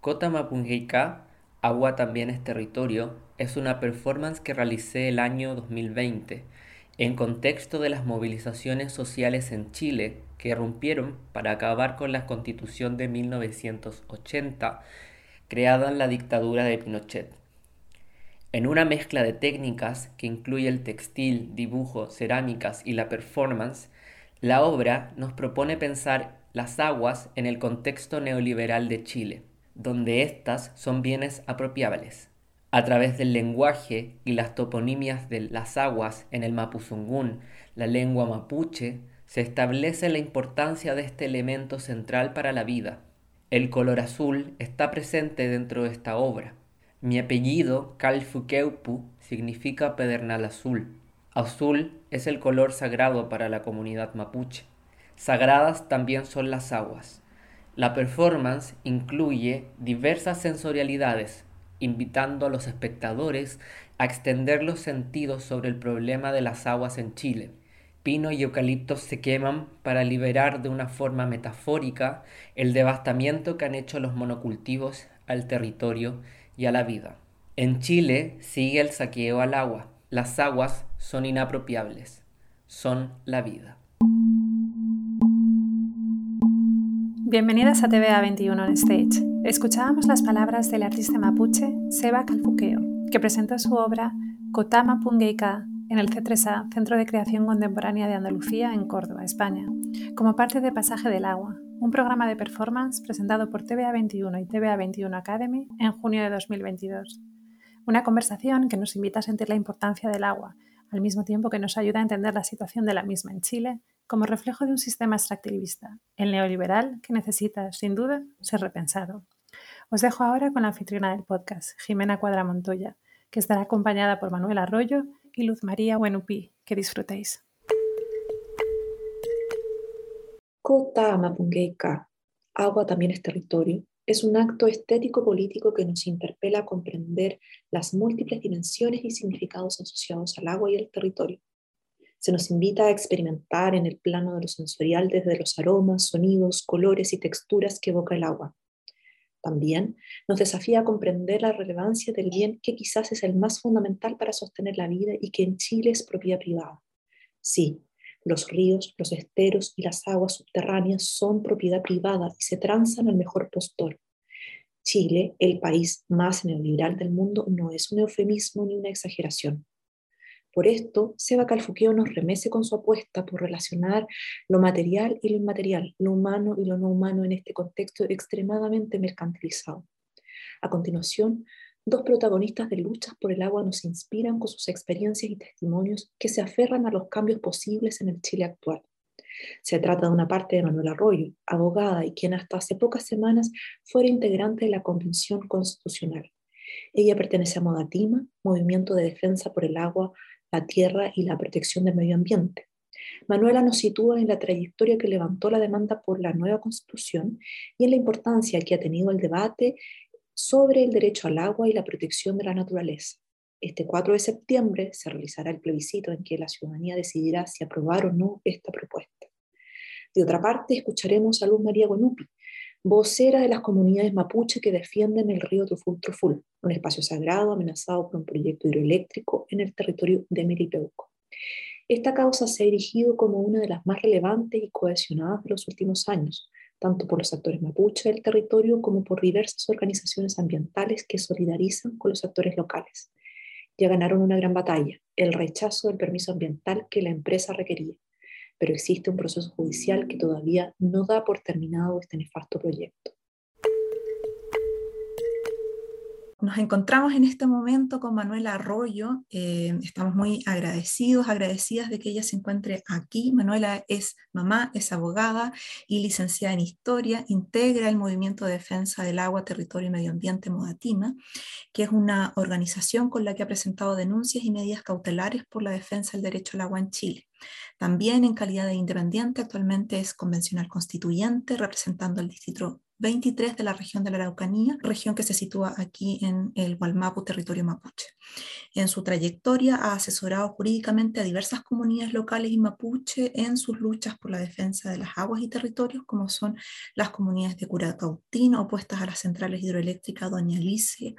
Kota Mapungeika, Agua también es territorio, es una performance que realicé el año 2020 en contexto de las movilizaciones sociales en Chile que rompieron para acabar con la constitución de 1980 creada en la dictadura de Pinochet. En una mezcla de técnicas que incluye el textil, dibujo, cerámicas y la performance, la obra nos propone pensar las aguas en el contexto neoliberal de Chile donde éstas son bienes apropiables. A través del lenguaje y las toponimias de las aguas en el mapuzungún, la lengua mapuche, se establece la importancia de este elemento central para la vida. El color azul está presente dentro de esta obra. Mi apellido, Calfuqueupu, significa pedernal azul. Azul es el color sagrado para la comunidad mapuche. Sagradas también son las aguas. La performance incluye diversas sensorialidades, invitando a los espectadores a extender los sentidos sobre el problema de las aguas en Chile. Pino y eucaliptos se queman para liberar de una forma metafórica el devastamiento que han hecho los monocultivos al territorio y a la vida. En Chile sigue el saqueo al agua. Las aguas son inapropiables, son la vida. Bienvenidas a TVA 21 on Stage. Escuchábamos las palabras del artista mapuche Seba Calfuqueo, que presentó su obra Kotama Pungeika en el C3A, Centro de Creación Contemporánea de Andalucía, en Córdoba, España, como parte de Pasaje del Agua, un programa de performance presentado por TVA 21 y TVA 21 Academy en junio de 2022. Una conversación que nos invita a sentir la importancia del agua, al mismo tiempo que nos ayuda a entender la situación de la misma en Chile como reflejo de un sistema extractivista, el neoliberal, que necesita, sin duda, ser repensado. Os dejo ahora con la anfitriona del podcast, Jimena Cuadra Montoya, que estará acompañada por Manuel Arroyo y Luz María Buenupi. Que disfrutéis. Agua también es territorio, es un acto estético-político que nos interpela a comprender las múltiples dimensiones y significados asociados al agua y el territorio se nos invita a experimentar en el plano de lo sensorial desde los aromas, sonidos, colores y texturas que evoca el agua. También nos desafía a comprender la relevancia del bien que quizás es el más fundamental para sostener la vida y que en Chile es propiedad privada. Sí, los ríos, los esteros y las aguas subterráneas son propiedad privada y se transan al mejor postor. Chile, el país más neoliberal del mundo, no es un eufemismo ni una exageración. Por esto, Seba Calfuqueo nos remece con su apuesta por relacionar lo material y lo inmaterial, lo humano y lo no humano en este contexto extremadamente mercantilizado. A continuación, dos protagonistas de luchas por el agua nos inspiran con sus experiencias y testimonios que se aferran a los cambios posibles en el Chile actual. Se trata de una parte de Manuel Arroyo, abogada y quien hasta hace pocas semanas fuera integrante de la Convención Constitucional. Ella pertenece a Modatima, Movimiento de Defensa por el Agua la tierra y la protección del medio ambiente. Manuela nos sitúa en la trayectoria que levantó la demanda por la nueva constitución y en la importancia que ha tenido el debate sobre el derecho al agua y la protección de la naturaleza. Este 4 de septiembre se realizará el plebiscito en que la ciudadanía decidirá si aprobar o no esta propuesta. De otra parte, escucharemos a Luz María Guanupi, vocera de las comunidades mapuche que defienden el río Truful Truful, un espacio sagrado amenazado por un proyecto hidroeléctrico en el territorio de Melipeuco. Esta causa se ha erigido como una de las más relevantes y cohesionadas de los últimos años, tanto por los actores mapuche del territorio como por diversas organizaciones ambientales que solidarizan con los actores locales. Ya ganaron una gran batalla, el rechazo del permiso ambiental que la empresa requería pero existe un proceso judicial que todavía no da por terminado este nefasto proyecto. Nos encontramos en este momento con Manuela Arroyo. Eh, estamos muy agradecidos, agradecidas de que ella se encuentre aquí. Manuela es mamá, es abogada y licenciada en Historia. Integra el Movimiento de Defensa del Agua, Territorio y Medio Ambiente Modatima, que es una organización con la que ha presentado denuncias y medidas cautelares por la defensa del derecho al agua en Chile. También en calidad de independiente, actualmente es convencional constituyente, representando al distrito 23 de la región de la Araucanía, región que se sitúa aquí en el Gualmapu, territorio mapuche. En su trayectoria ha asesorado jurídicamente a diversas comunidades locales y mapuche en sus luchas por la defensa de las aguas y territorios, como son las comunidades de Curacautín, opuestas a las centrales hidroeléctricas Doña Alice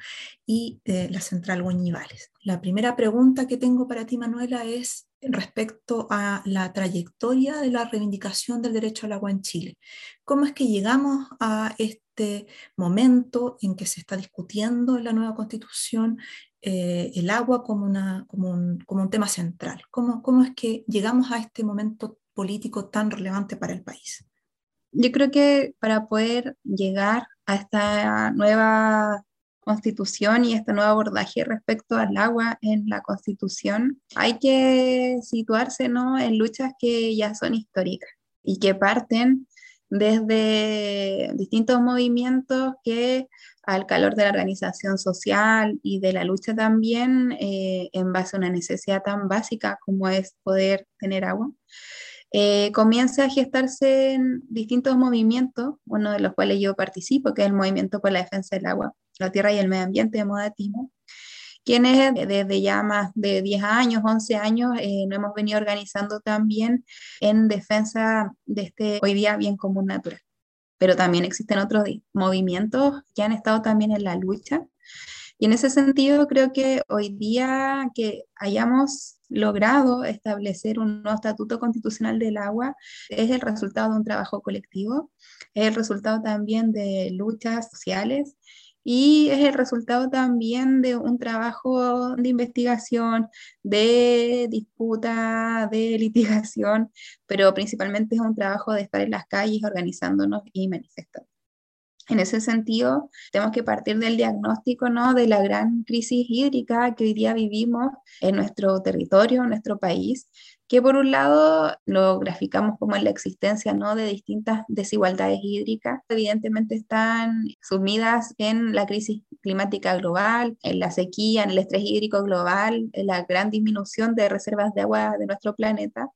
y eh, la central Guañivales. La primera pregunta que tengo para ti, Manuela, es respecto a la trayectoria de la reivindicación del derecho al agua en Chile. ¿Cómo es que llegamos a este momento en que se está discutiendo en la nueva constitución eh, el agua como, una, como, un, como, un, tema central? ¿Cómo, ¿Cómo es que llegamos a este momento político tan relevante para el país? Yo creo que para poder llegar a esta nueva constitución y este nuevo abordaje respecto al agua en la constitución, hay que situarse ¿no? en luchas que ya son históricas y que parten desde distintos movimientos que al calor de la organización social y de la lucha también eh, en base a una necesidad tan básica como es poder tener agua, eh, comienza a gestarse en distintos movimientos, uno de los cuales yo participo, que es el Movimiento por la Defensa del Agua, la Tierra y el Medio Ambiente de Modatimo, quienes desde ya más de 10 años, 11 años, eh, nos hemos venido organizando también en defensa de este hoy día bien común natural. Pero también existen otros movimientos que han estado también en la lucha. Y en ese sentido, creo que hoy día que hayamos logrado establecer un nuevo estatuto constitucional del agua es el resultado de un trabajo colectivo, es el resultado también de luchas sociales y es el resultado también de un trabajo de investigación, de disputa, de litigación, pero principalmente es un trabajo de estar en las calles organizándonos y manifestando. En ese sentido, tenemos que partir del diagnóstico ¿no? de la gran crisis hídrica que hoy día vivimos en nuestro territorio, en nuestro país, que por un lado lo graficamos como en la existencia ¿no? de distintas desigualdades hídricas, evidentemente están sumidas en la crisis climática global, en la sequía, en el estrés hídrico global, en la gran disminución de reservas de agua de nuestro planeta,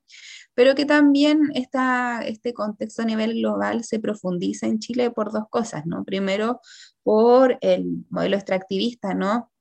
pero que también este contexto a nivel global se profundiza en Chile por dos cosas, ¿no? Primero, por el modelo extractivista, ¿no?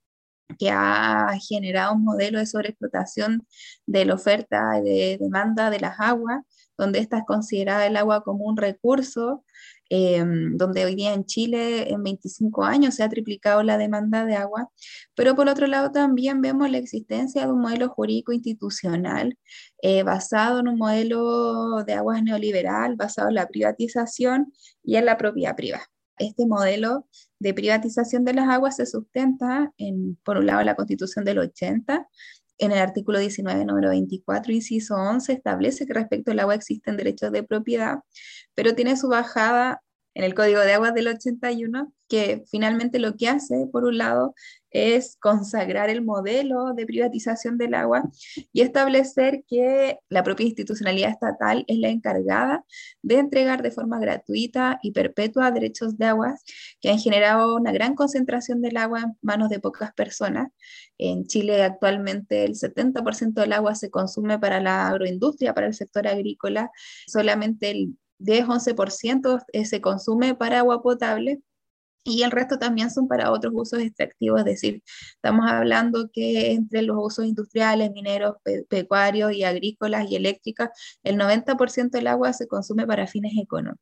Que ha generado un modelo de sobreexplotación de la oferta y de demanda de las aguas, donde esta es considerada el agua como un recurso Em, donde hoy día en Chile en 25 años se ha triplicado la demanda de agua, pero por otro lado también vemos la existencia de un modelo jurídico institucional eh, basado en un modelo de aguas neoliberal, basado en la privatización y en la propiedad privada. Este modelo de privatización de las aguas se sustenta en, por un lado, la Constitución del 80, en el artículo 19, número 24, inciso 11, establece que respecto al agua existen derechos de propiedad, pero tiene su bajada en el Código de Aguas del 81, que finalmente lo que hace, por un lado, es consagrar el modelo de privatización del agua y establecer que la propia institucionalidad estatal es la encargada de entregar de forma gratuita y perpetua derechos de aguas que han generado una gran concentración del agua en manos de pocas personas. En Chile actualmente el 70% del agua se consume para la agroindustria, para el sector agrícola, solamente el 10-11% se consume para agua potable y el resto también son para otros usos extractivos, es decir, estamos hablando que entre los usos industriales, mineros, pecuarios y agrícolas y eléctricas, el 90% del agua se consume para fines económicos.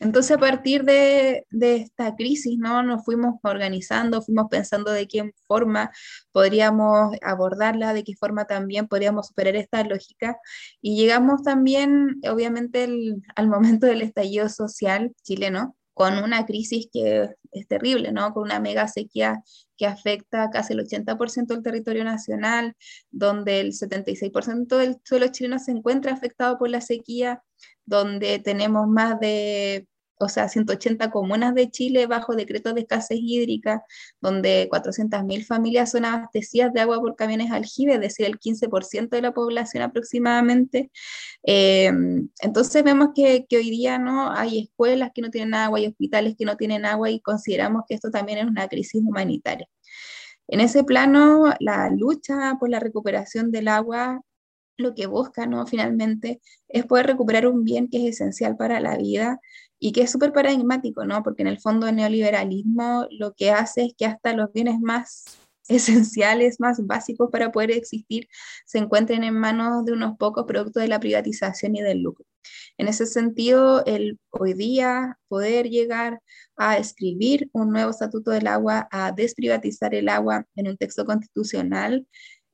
Entonces, a partir de, de, esta crisis, ¿no? Nos fuimos organizando, fuimos pensando de qué forma podríamos abordarla, de qué forma también podríamos superar esta lógica. Y llegamos también, obviamente, al momento del estallido social chileno, con una crisis que es terrible, ¿no? Con una mega sequía que afecta casi el 80% del territorio nacional, donde el 76% del suelo chileno se encuentra afectado por la sequía, donde tenemos más de o sea, 180 comunas de Chile bajo decreto de escasez hídrica, donde 400.000 familias son abastecidas de agua por camiones aljibe, es decir, el 15% de la población aproximadamente. Eh, entonces vemos que, que, hoy día no hay escuelas que no tienen agua, hay hospitales que no tienen agua y consideramos que esto también es una crisis humanitaria. En ese plano, la lucha por la recuperación del agua lo que busca, ¿no? Finalmente, es poder recuperar un bien que es esencial para la vida y que es súper paradigmático, ¿no? Porque en el fondo el neoliberalismo lo que hace es que hasta los bienes más esenciales, más básicos para poder existir, se encuentren en manos de unos pocos productos de la privatización y del lucro. En ese sentido, el hoy día poder llegar a escribir un nuevo estatuto del agua, a desprivatizar el agua en un texto constitucional,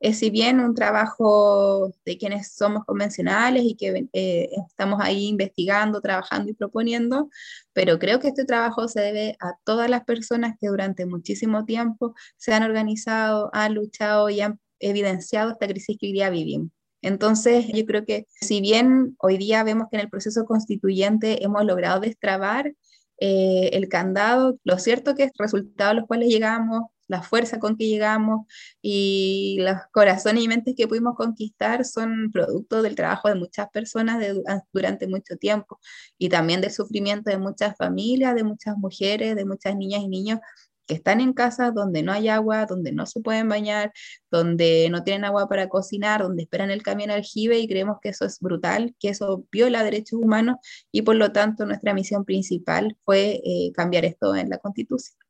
es si bien un trabajo de quienes somos convencionales y que eh, estamos ahí investigando, trabajando y proponiendo, pero creo que este trabajo se debe a todas las personas que durante muchísimo tiempo se han organizado, han luchado y han evidenciado esta crisis que hoy día vivimos. Entonces, yo creo que si bien hoy día vemos que en el proceso constituyente hemos logrado destrabar eh, el candado, lo cierto que es resultado a los cuales llegamos la fuerza con que llegamos y los corazones y mentes que pudimos conquistar son producto del trabajo de muchas personas durante mucho tiempo y también del sufrimiento de muchas familias, de muchas mujeres, de muchas niñas y niños que están en casas donde no hay agua, donde no se pueden bañar, donde no tienen agua para cocinar, donde esperan el camión aljibe y creemos que eso es brutal, que eso viola derechos humanos y por lo tanto nuestra misión principal fue eh, cambiar esto en la constitución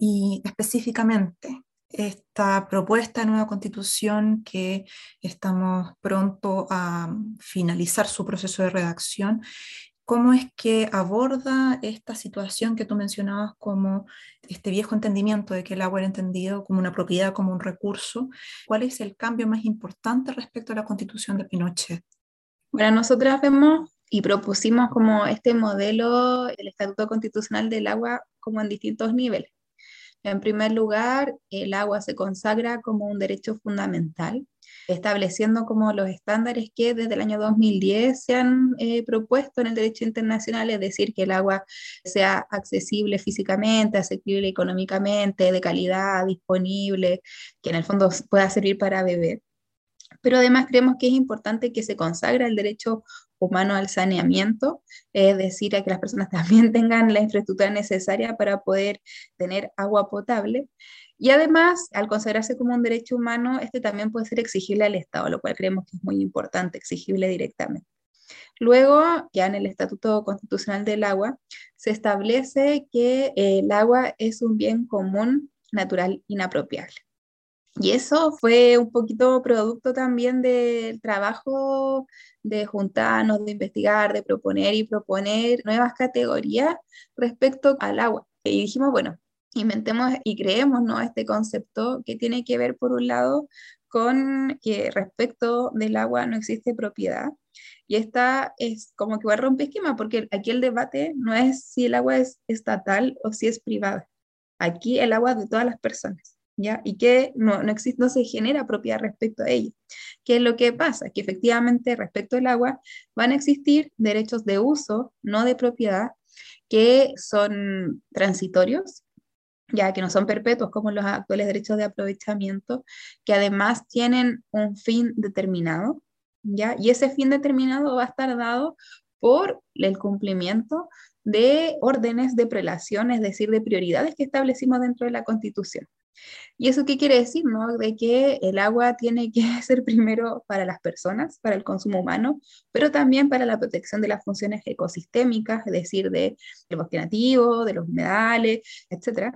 y específicamente esta propuesta de nueva constitución que estamos pronto a finalizar su proceso de redacción, ¿cómo es que aborda esta situación que tú mencionabas como este viejo entendimiento de que el agua era entendido como una propiedad, como un recurso? ¿Cuál es el cambio más importante respecto a la constitución de Pinochet? Bueno, nosotras vemos y propusimos como este modelo, el Estatuto Constitucional del Agua, como en distintos niveles. En primer lugar, el agua se consagra como un derecho fundamental, estableciendo como los estándares que desde el año 2010 se han eh, propuesto en el derecho internacional, es decir, que el agua sea accesible físicamente, accesible económicamente, de calidad, disponible, que en el fondo pueda servir para beber. Pero además creemos que es importante que se consagra el derecho humano al saneamiento, es decir, a que las personas también tengan la infraestructura necesaria para poder tener agua potable. Y además, al consagrarse como un derecho humano, este también puede ser exigible al Estado, lo cual creemos que es muy importante, exigible directamente. Luego, ya en el Estatuto Constitucional del Agua, se establece que el agua es un bien común, natural, inapropiable. Y eso fue un poquito producto también del trabajo de juntarnos, de investigar, de proponer y proponer nuevas categorías respecto al agua. Y dijimos, bueno, inventemos y creemos ¿no? este concepto que tiene que ver, por un lado, con que respecto del agua no existe propiedad. Y esta es como que va a romper esquema, porque aquí el debate no es si el agua es estatal o si es privada. Aquí el agua de todas las personas. Y que no, no, existe, no se genera propiedad respecto a ello. ¿Qué es lo que pasa? Que efectivamente respecto al agua van a existir derechos de uso, no de propiedad, que son transitorios, ya que no son perpetuos como los actuales derechos de aprovechamiento, que además tienen un fin determinado, ¿ya? Y ese fin determinado va a estar dado por el cumplimiento de órdenes de prelación, es decir, de prioridades que establecimos dentro de la Constitución. ¿Y eso qué quiere decir? No? De que el agua tiene que ser primero para las personas, para el consumo humano, pero también para la protección de las funciones ecosistémicas, es decir, del bosque nativo, de los humedales, etc.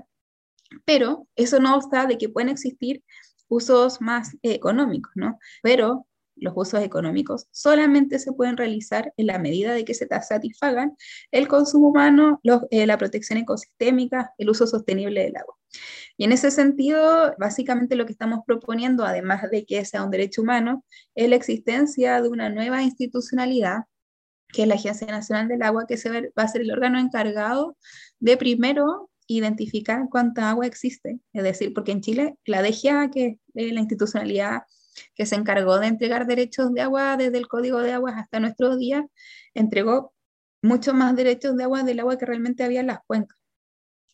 Pero eso no obsta de que pueden existir usos más económicos, ¿no? Pero los usos económicos solamente se pueden realizar en la medida de que se satisfagan el consumo humano, eh, la protección ecosistémica, el uso sostenible del agua. Y en ese sentido, básicamente lo que estamos proponiendo, además de que sea un derecho humano, es la existencia de una nueva institucionalidad, que es la Agencia Nacional del Agua, que se va a ser el órgano encargado de primero identificar cuánta agua existe. Es decir, porque en Chile la DGA, que es la institucionalidad que se encargó de entregar derechos de agua desde el Código de Aguas hasta nuestros días, entregó mucho más derechos de agua del agua que realmente había en las cuencas.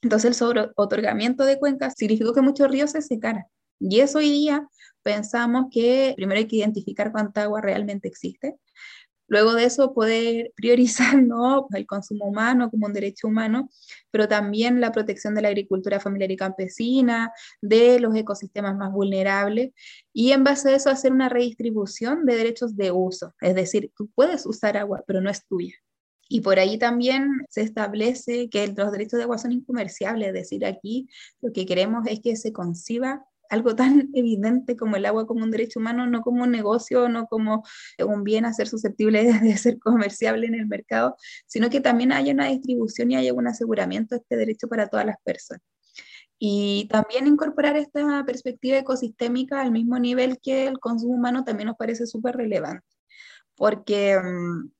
Entonces el sobre otorgamiento de cuencas significó que muchos ríos se secaran. Y eso hoy día pensamos que primero hay que identificar cuánta agua realmente existe, Luego de eso, poder priorizar el consumo humano como un derecho humano, pero también la protección de la agricultura familiar y campesina, de los ecosistemas más vulnerables, y en base a eso hacer una redistribución de derechos de uso. Es decir, tú puedes usar agua, pero no es tuya. Y por ahí también se establece que los derechos de agua son incomerciables, es decir, aquí lo que queremos es que se conciba algo tan evidente como el agua como un derecho humano, no como un negocio, no como un bien a ser susceptible de ser comerciable en el mercado, sino que también haya una distribución y haya un aseguramiento de este derecho para todas las personas. Y también incorporar esta perspectiva ecosistémica al mismo nivel que el consumo humano también nos parece súper relevante, porque mm,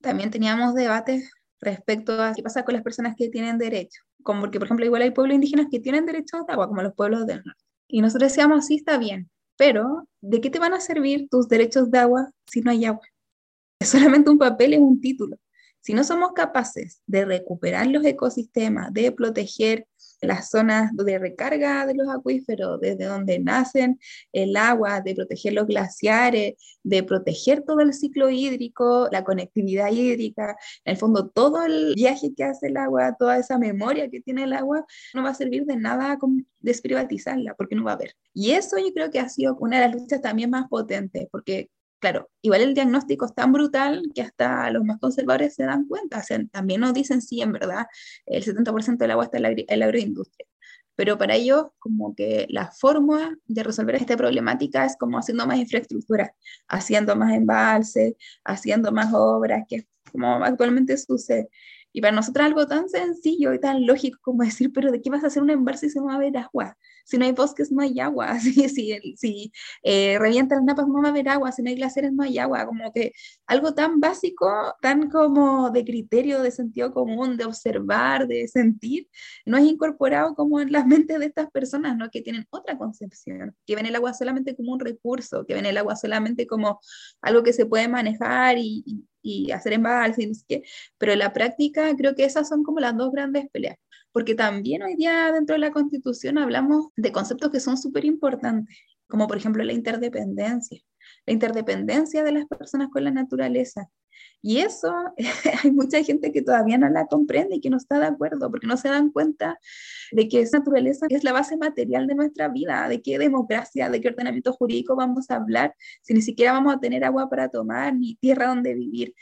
también teníamos debates respecto a qué pasa con las personas que tienen derecho, como porque, por ejemplo, igual hay pueblos indígenas que tienen derecho a agua, como los pueblos del norte. Y nosotros decíamos, sí, está bien, pero ¿de qué te van a servir tus derechos de agua si no hay agua? Es solamente un papel, es un título. Si no somos capaces de recuperar los ecosistemas, de proteger las zonas de recarga de los acuíferos, desde donde nacen el agua, de proteger los glaciares, de proteger todo el ciclo hídrico, la conectividad hídrica, en el fondo todo el viaje que hace el agua, toda esa memoria que tiene el agua, no va a servir de nada desprivatizarla, porque no va a haber. Y eso yo creo que ha sido una de las luchas también más potentes, porque claro, igual el diagnóstico es tan brutal que hasta los más conservadores se dan cuenta. También nos dicen, sí, en verdad, el 70% del agua está en la, agroindustria. Pero para ellos, como que la forma de resolver esta problemática es como haciendo más infraestructura, haciendo más embalses, haciendo más obras, que es como actualmente sucede. Y para nosotros algo tan sencillo y tan lógico como decir, pero ¿de qué vas a hacer un embalse si no va a agua? Si no hay bosques, no hay agua. Si, si, si eh, revientan las napas, no va a haber agua. Si no hay glaciares, no hay agua. Como que algo tan básico, tan como de criterio, de sentido común, de observar, de sentir, no es incorporado como en las mentes de estas personas, ¿no? Que tienen otra concepción, que ven el agua solamente como un recurso, que ven el agua solamente como algo que se puede manejar y, y hacer embalses, y no sé pero en la práctica creo que esas son como las dos grandes peleas, porque también hoy día dentro de la Constitución hablamos de conceptos que son súper importantes, como por ejemplo la interdependencia, la interdependencia de las personas con la naturaleza, y eso hay mucha gente que todavía no la comprende y que no está de acuerdo porque no se dan cuenta de que esa naturaleza es la base material de nuestra vida, de qué democracia, de qué ordenamiento jurídico vamos a hablar si ni siquiera vamos a tener agua para tomar ni tierra donde vivir.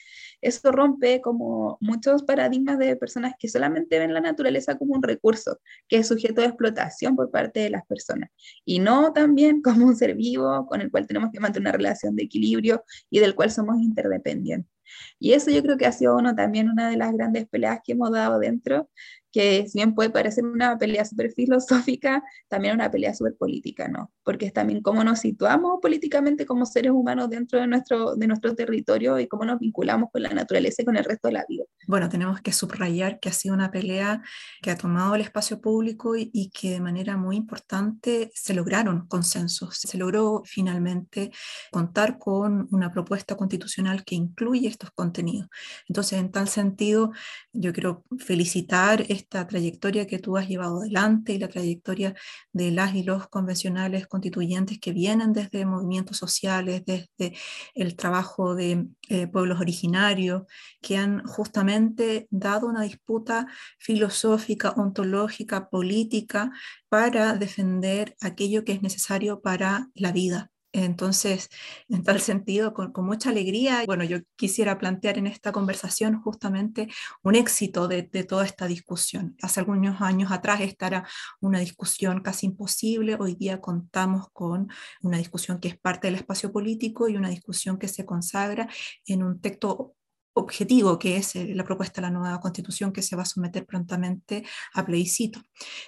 Eso rompe como muchos paradigmas de personas que solamente ven la naturaleza como un recurso que es sujeto de explotación por parte de las personas y no también como un ser vivo con el cual tenemos que mantener una relación de equilibrio y del cual somos interdependientes. Y eso yo creo que ha sido uno, también una de las grandes peleas que hemos dado dentro, que si bien puede parecer una pelea súper filosófica, también una pelea súper política, ¿no? Porque es también cómo nos situamos políticamente como seres humanos dentro de nuestro, de nuestro territorio y cómo nos vinculamos con la naturaleza y con el resto de la vida. Bueno, tenemos que subrayar que ha sido una pelea que ha tomado el espacio público y, y que de manera muy importante se lograron consensos. Se logró finalmente contar con una propuesta constitucional que incluye estos contenidos. Entonces, en tal sentido, yo quiero felicitar esta trayectoria que tú has llevado adelante y la trayectoria de las y los convencionales constituyentes que vienen desde movimientos sociales, desde el trabajo de eh, pueblos originarios, que han justamente dado una disputa filosófica, ontológica, política para defender aquello que es necesario para la vida. Entonces, en tal sentido, con, mucha alegría, bueno, yo quisiera plantear en esta conversación justamente un éxito de, toda esta discusión. Hace algunos años atrás esta era una discusión casi imposible, hoy día contamos con una discusión que es parte del espacio político y una discusión que se consagra en un texto objetivo que es eh, la propuesta de la nueva constitución que se va a someter prontamente a plebiscito.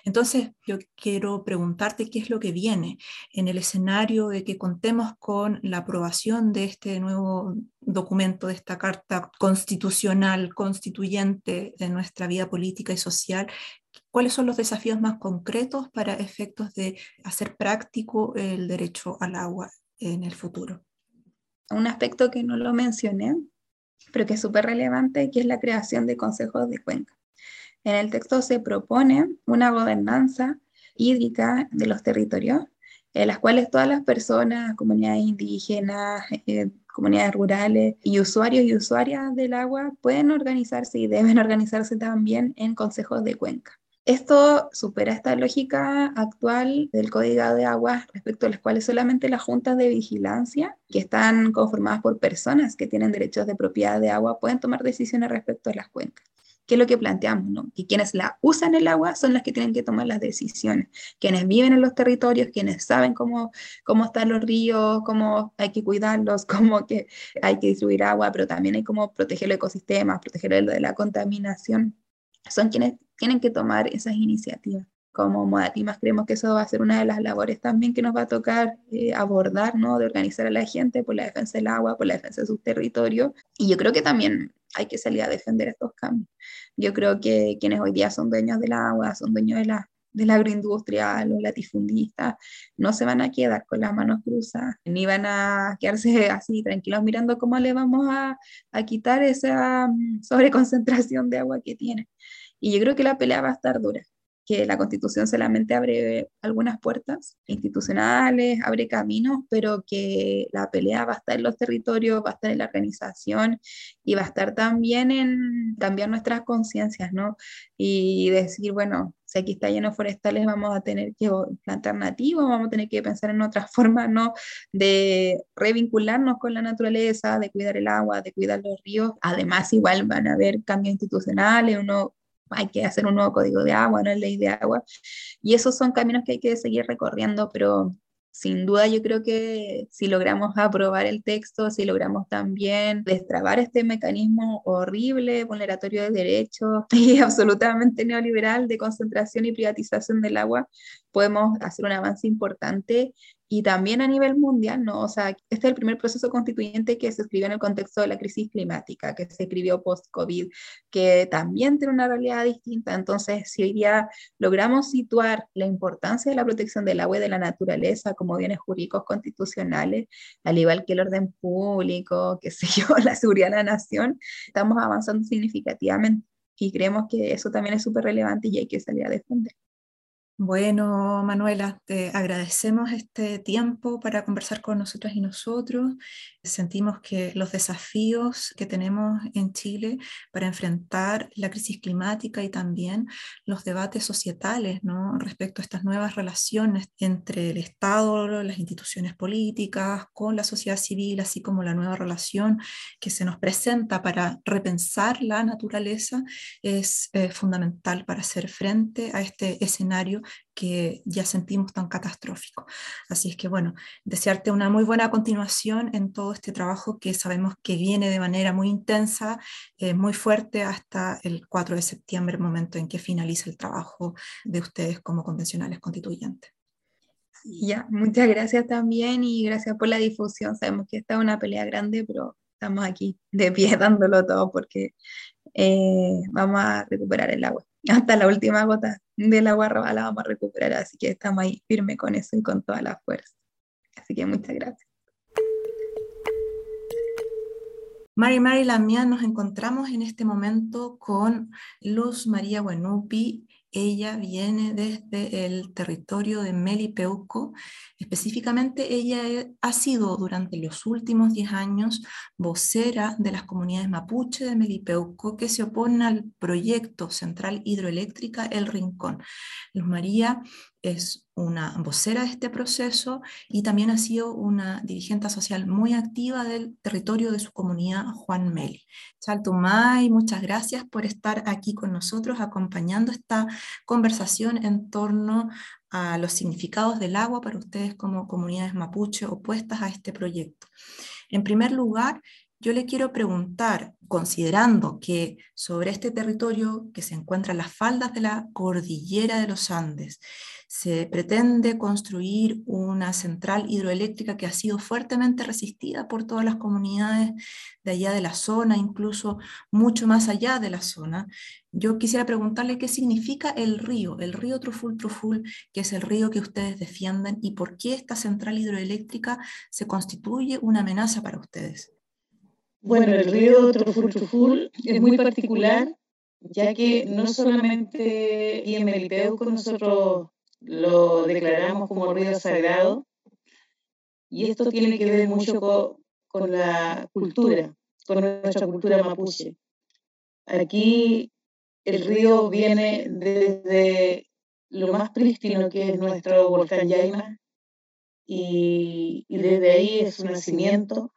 Entonces, yo quiero preguntarte qué es lo que viene en el escenario de que contemos con la aprobación de este nuevo documento, de esta carta constitucional, constituyente de nuestra vida política y social. ¿Cuáles son los desafíos más concretos para efectos de hacer práctico el derecho al agua en el futuro? Un aspecto que no lo mencioné pero que es súper relevante, que es la creación de consejos de cuenca. En el texto se propone una gobernanza hídrica de los territorios, en las cuales todas las personas, comunidades indígenas, eh, comunidades rurales y usuarios y usuarias del agua pueden organizarse y deben organizarse también en consejos de cuenca. Esto supera esta lógica actual del Código de Aguas respecto a las cuales solamente las juntas de vigilancia, que están conformadas por personas que tienen derechos de propiedad de agua, pueden tomar decisiones respecto a las cuencas. ¿Qué es lo que planteamos? No? Que quienes la usan el agua son las que tienen que tomar las decisiones. Quienes viven en los territorios, quienes saben cómo, cómo están los ríos, cómo hay que cuidarlos, cómo que hay que distribuir agua, pero también hay cómo proteger los ecosistemas, proteger de la contaminación. Son quienes tienen que tomar esas iniciativas. Como Modatimas creemos que eso va a ser una de las labores también que nos va a tocar eh, abordar, ¿no? De organizar a la gente por la defensa del agua, por la defensa de sus territorios. Y yo creo que también hay que salir a defender estos cambios. Yo creo que quienes hoy día son dueños del agua, son dueños de la, de la agroindustria, los latifundistas, no se van a quedar con las manos cruzadas, ni van a quedarse así tranquilos mirando cómo le vamos a, a quitar esa mm, sobreconcentración de agua que tienen. Y yo creo que la pelea va a estar dura que la constitución solamente abre algunas puertas institucionales, abre caminos, pero que la pelea va a estar en los territorios, va a estar en la organización y va a estar también en cambiar nuestras conciencias, ¿no? Y decir, bueno, si aquí está lleno de forestales, vamos a tener que plantar nativos, vamos a tener que pensar en otras formas, ¿no? De revincularnos con la naturaleza, de cuidar el agua, de cuidar los ríos. Además, igual van a haber cambios institucionales, uno hay que hacer un nuevo código de agua, una ley de agua. Y esos son caminos que hay que seguir recorriendo, pero sin duda yo creo que si logramos aprobar el texto, si logramos también destrabar este mecanismo horrible, vulneratorio de derechos y absolutamente neoliberal de concentración y privatización del agua, podemos hacer un avance importante y también a nivel mundial, ¿no? O sea, este es el primer proceso constituyente que se escribió en el contexto de la crisis climática, que se escribió post-COVID, que también tiene una realidad distinta. Entonces, si hoy día logramos situar la importancia de la protección del agua y de la naturaleza como bienes jurídicos constitucionales, al igual que el orden público, qué sé yo, la seguridad de la nación, estamos avanzando significativamente y creemos que eso también es súper relevante y hay que salir a defender. Bueno, Manuela, te agradecemos este tiempo para conversar con nosotras y nosotros. Sentimos que los desafíos que tenemos en Chile para enfrentar la crisis climática y también los debates societales respecto a estas nuevas relaciones entre el Estado, las instituciones políticas, con la sociedad civil, así como la nueva relación que se nos presenta para repensar la naturaleza, es eh, fundamental para hacer frente a este escenario que ya sentimos tan catastrófico. Así es que bueno, desearte una muy buena continuación en todo este trabajo que sabemos que viene de manera muy intensa, eh, muy fuerte hasta el 4 de septiembre, momento en que finaliza el trabajo de ustedes como convencionales constituyentes. Ya, muchas gracias también y gracias por la difusión. Sabemos que esta es una pelea grande, pero estamos aquí de pie dándolo todo porque eh, vamos a recuperar el agua. Hasta la última gota del agua robada la vamos a recuperar, así que estamos ahí firme con eso y con toda la fuerza. Así que muchas gracias. Mari Mari Lamia, nos encontramos en este momento con Luz María Buenupi ella viene desde el territorio de Melipeuco. Específicamente, ella ha sido durante los últimos 10 años vocera de las comunidades mapuche de Melipeuco que se oponen al proyecto Central Hidroeléctrica El Rincón. Luz María es una vocera de este proceso y también ha sido una dirigente social muy activa del territorio de su comunidad, Juan Meli. Chaltumay, muchas gracias por estar aquí con nosotros acompañando esta conversación en torno a los significados del agua para ustedes como comunidades mapuche opuestas a este proyecto. En primer lugar, yo le quiero preguntar, considerando que sobre este territorio que se encuentra en las faldas de la cordillera de los Andes, se pretende construir una central hidroeléctrica que ha sido fuertemente resistida por todas las comunidades de allá de la zona, incluso mucho más allá de la zona. Yo quisiera preguntarle qué significa el río, el río Truful Truful, que es el río que ustedes defienden, y por qué esta central hidroeléctrica se constituye una amenaza para ustedes. Bueno, el río Truful es muy particular, ya que no solamente y en Melipeuco nosotros lo declaramos como río sagrado. Y esto tiene que ver mucho con, con la cultura, con nuestra cultura mapuche. Aquí el río viene desde lo más prístino que es nuestro volcán Yaima y, y desde ahí es su nacimiento.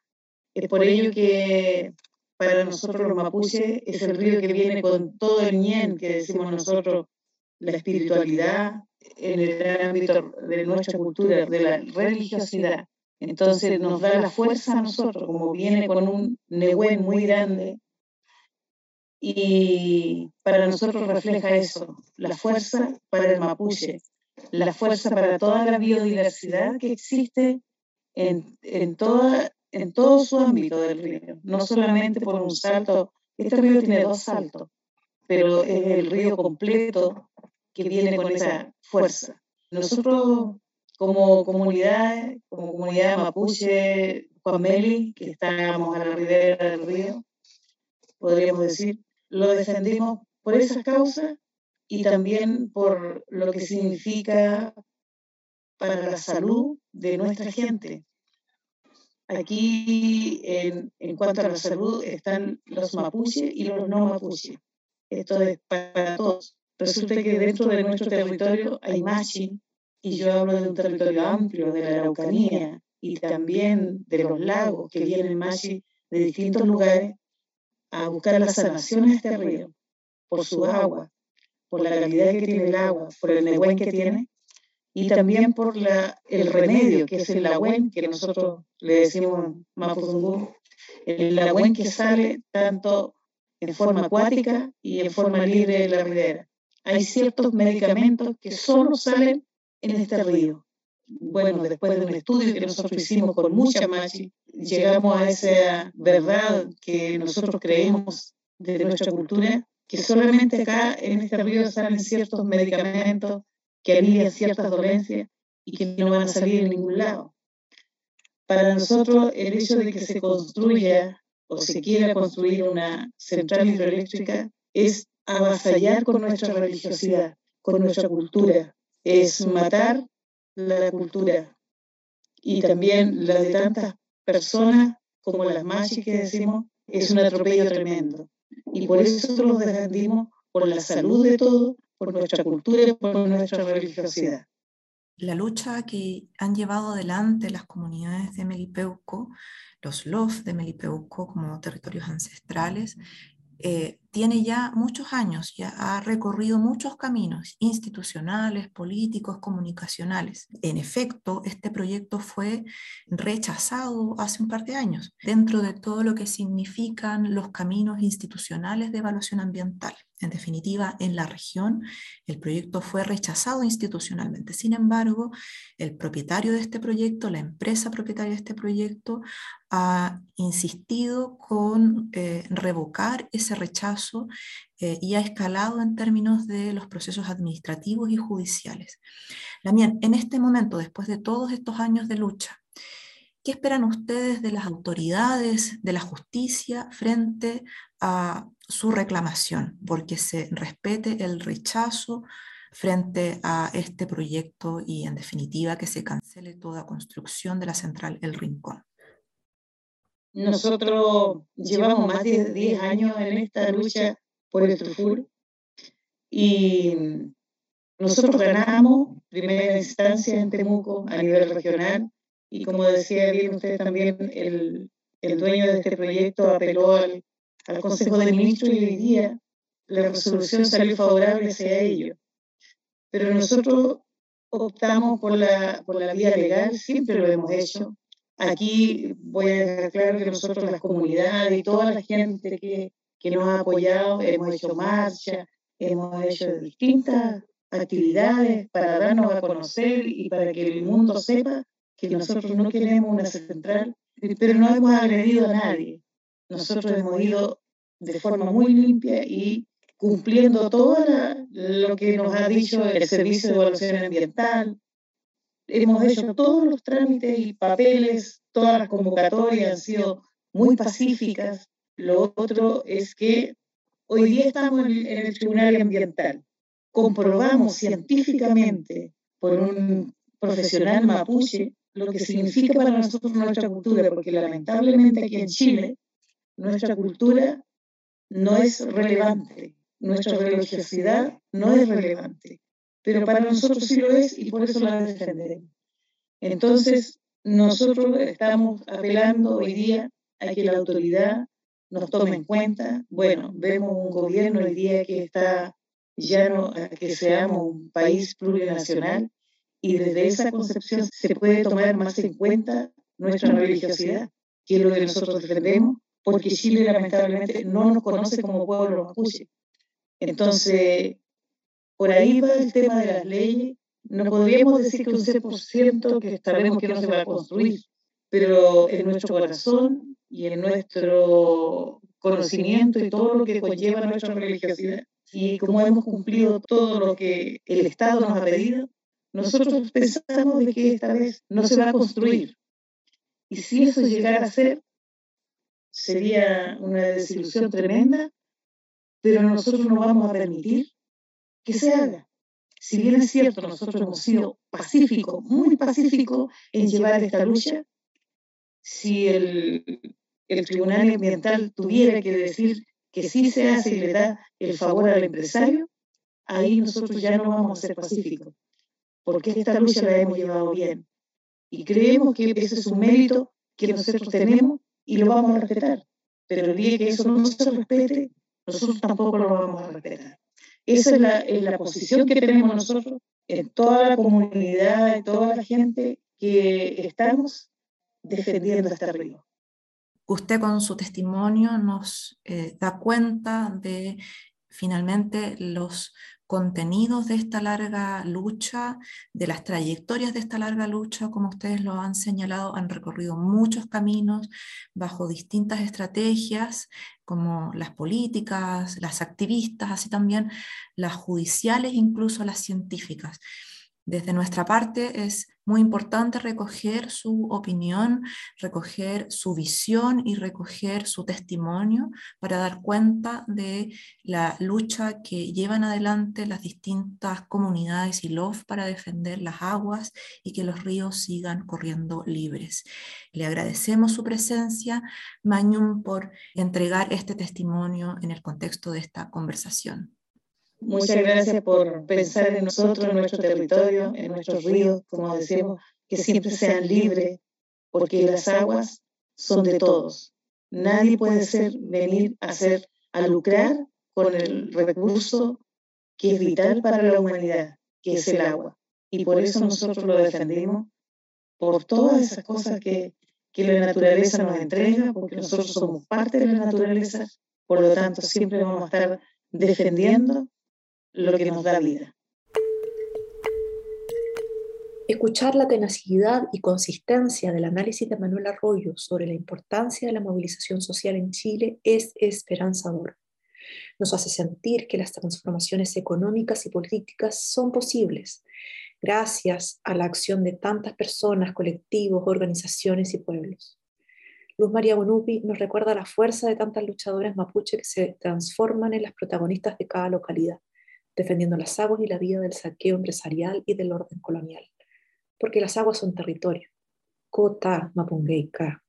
Es por ello que para nosotros los mapuches es el río que viene con todo el ñen que decimos nosotros, la espiritualidad en el ámbito de nuestra cultura, de la religiosidad. Entonces nos da la fuerza a nosotros, como viene con un Nehuen muy grande, y para nosotros refleja eso, la fuerza para el mapuche, la fuerza para toda la biodiversidad que existe en, en, toda, en todo su ámbito del río, no solamente por un salto, este río tiene dos saltos, pero es el río completo que viene con esa fuerza. Nosotros como comunidad, como comunidad mapuche, Juan Meli, que estamos a la ribera del río, podríamos decir, lo defendimos por esa causa y también por lo que significa para la salud de nuestra gente. Aquí, en, en cuanto a la salud, están los mapuche y los no mapuche. Esto es para todos. Resulta que dentro de nuestro territorio hay machi, y yo hablo de un territorio amplio, de la Araucanía y también de los lagos que vienen machi de distintos lugares a buscar la sanación a este río, por su agua, por la calidad que tiene el agua, por el negüen que tiene, y también por la, el remedio, que es el agüen, que nosotros le decimos mapuzungú, el agüen que sale tanto en forma acuática y en forma libre de la ribera. Hay ciertos medicamentos que solo salen en este río. Bueno, después de un estudio que nosotros hicimos con mucha machi, llegamos a esa verdad que nosotros creemos de nuestra cultura, que solamente acá en este río salen ciertos medicamentos que alivian ciertas dolencias y que no van a salir en ningún lado. Para nosotros, el hecho de que se construya o se quiera construir una central hidroeléctrica es avasallar con nuestra religiosidad, con nuestra cultura, es matar la cultura y también la de tantas personas como las machis que decimos, es un atropello tremendo. Y por eso los defendimos por la salud de todos, por nuestra cultura y por nuestra religiosidad. La lucha que han llevado adelante las comunidades de Melipeuco, los LOF de Melipeuco como territorios ancestrales, eh, tiene ya muchos años, ya ha recorrido muchos caminos institucionales, políticos, comunicacionales. En efecto, este proyecto fue rechazado hace un par de años dentro de todo lo que significan los caminos institucionales de evaluación ambiental. En definitiva, en la región el proyecto fue rechazado institucionalmente. Sin embargo, el propietario de este proyecto, la empresa propietaria de este proyecto, ha insistido con eh, revocar ese rechazo eh, y ha escalado en términos de los procesos administrativos y judiciales. Lamien, en este momento, después de todos estos años de lucha, ¿qué esperan ustedes de las autoridades, de la justicia frente a su reclamación? Porque se respete el rechazo frente a este proyecto y en definitiva que se cancele toda construcción de la central El Rincón. Nosotros llevamos más de 10 años en esta lucha por el Trufur y nosotros ganamos primera instancia en Temuco a nivel regional y como decía bien usted también, el, el dueño de este proyecto apeló al, al Consejo de Ministros y hoy día la resolución salió favorable hacia ello. Pero nosotros optamos por la, por la vía legal, siempre lo hemos hecho, Aquí voy a dejar claro que nosotros, las comunidades y toda la gente que, que nos ha apoyado, hemos hecho marcha, hemos hecho distintas actividades para darnos a conocer y para que el mundo sepa que nosotros no queremos una central, pero no hemos agredido a nadie. Nosotros hemos ido de forma muy limpia y cumpliendo todo lo que nos ha dicho el Servicio de Evaluación Ambiental, hemos hecho todos los trámites y papeles, todas las convocatorias han sido muy pacíficas. Lo otro es que hoy día estamos en, el Tribunal Ambiental. Comprobamos científicamente por un profesional mapuche lo que significa para nosotros nuestra cultura, porque lamentablemente aquí en Chile nuestra cultura no es relevante, nuestra religiosidad no es relevante, pero para nosotros sí lo es y por eso la defenderemos. Entonces, nosotros estamos apelando hoy día a que la autoridad nos tome en cuenta. Bueno, vemos un gobierno hoy día que está ya no, que seamos un país plurinacional y desde esa concepción se puede tomar más en cuenta nuestra religiosidad, que es lo que nosotros defendemos, porque Chile lamentablemente no nos conoce como pueblo mapuche. Entonces, por ahí va el tema de las leyes. No podríamos decir que un 100% que sabemos que no se va a construir, pero en nuestro corazón y en nuestro conocimiento y todo lo que conlleva nuestra religiosidad, y como hemos cumplido todo lo que el Estado nos ha pedido, nosotros pensamos de que esta vez no se va a construir. Y si eso llegara a ser, sería una desilusión tremenda, pero nosotros no vamos a permitir que se haga. Si bien es cierto, nosotros hemos sido pacíficos, muy pacíficos en llevar esta lucha, si el, el Tribunal Ambiental tuviera que decir que sí se hace y le da el favor al empresario, ahí nosotros ya no vamos a ser pacíficos, porque esta lucha la hemos llevado bien. Y creemos que ese es un mérito que nosotros tenemos y lo vamos a respetar. Pero el día que eso no se respete, nosotros tampoco lo vamos a respetar. Esa es la, es la posición que tenemos nosotros en toda la comunidad, en toda la gente que estamos defendiendo este río. Usted con su testimonio nos eh, da cuenta de finalmente los contenidos de esta larga lucha, de las trayectorias de esta larga lucha, como ustedes lo han señalado, han recorrido muchos caminos bajo distintas estrategias, como las políticas, las activistas, así también las judiciales, incluso las científicas. Desde nuestra parte es muy importante recoger su opinión, recoger su visión y recoger su testimonio para dar cuenta de la lucha que llevan adelante las distintas comunidades y LOF para defender las aguas y que los ríos sigan corriendo libres. Le agradecemos su presencia, Mañum, por entregar este testimonio en el contexto de esta conversación. Muchas gracias por pensar en nosotros, en nuestro territorio, en nuestros ríos, como decimos, que siempre sean libres, porque las aguas son de todos. Nadie puede ser, venir a hacer, a lucrar con el recurso que es vital para la humanidad, que es el agua. Y por eso nosotros lo defendimos, por todas esas cosas que, que la naturaleza nos entrega, porque nosotros somos parte de la naturaleza, por lo tanto siempre vamos a estar defendiendo lo que nos da vida. Escuchar la tenacidad y consistencia del análisis de Manuel Arroyo sobre la importancia de la movilización social en Chile es esperanzador. Nos hace sentir que las transformaciones económicas y políticas son posibles gracias a la acción de tantas personas, colectivos, organizaciones y pueblos. Luz María Bonupi nos recuerda la fuerza de tantas luchadoras mapuche que se transforman en las protagonistas de cada localidad defendiendo las aguas y la vida del saqueo empresarial y del orden colonial. Porque las aguas son territorio. Kota Mapungeika.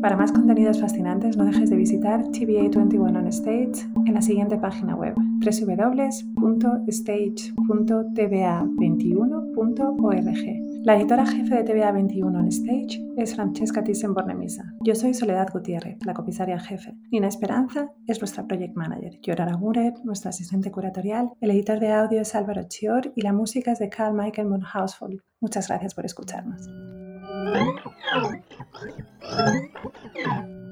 Para más contenidos fascinantes, no dejes de visitar TVA21 on Stage en la siguiente página web www.stage.tva21.org. La editora jefe de TVA21 on Stage es Francesca Thyssen-Bornemisa. Yo soy Soledad Gutiérrez, la comisaria jefe. Nina Esperanza es nuestra project manager. Yorara Murer, nuestra asistente curatorial. El editor de audio es Álvaro Chior y la música es de Carl Michael von Hausvoll. Muchas gracias por escucharnos. Thank you.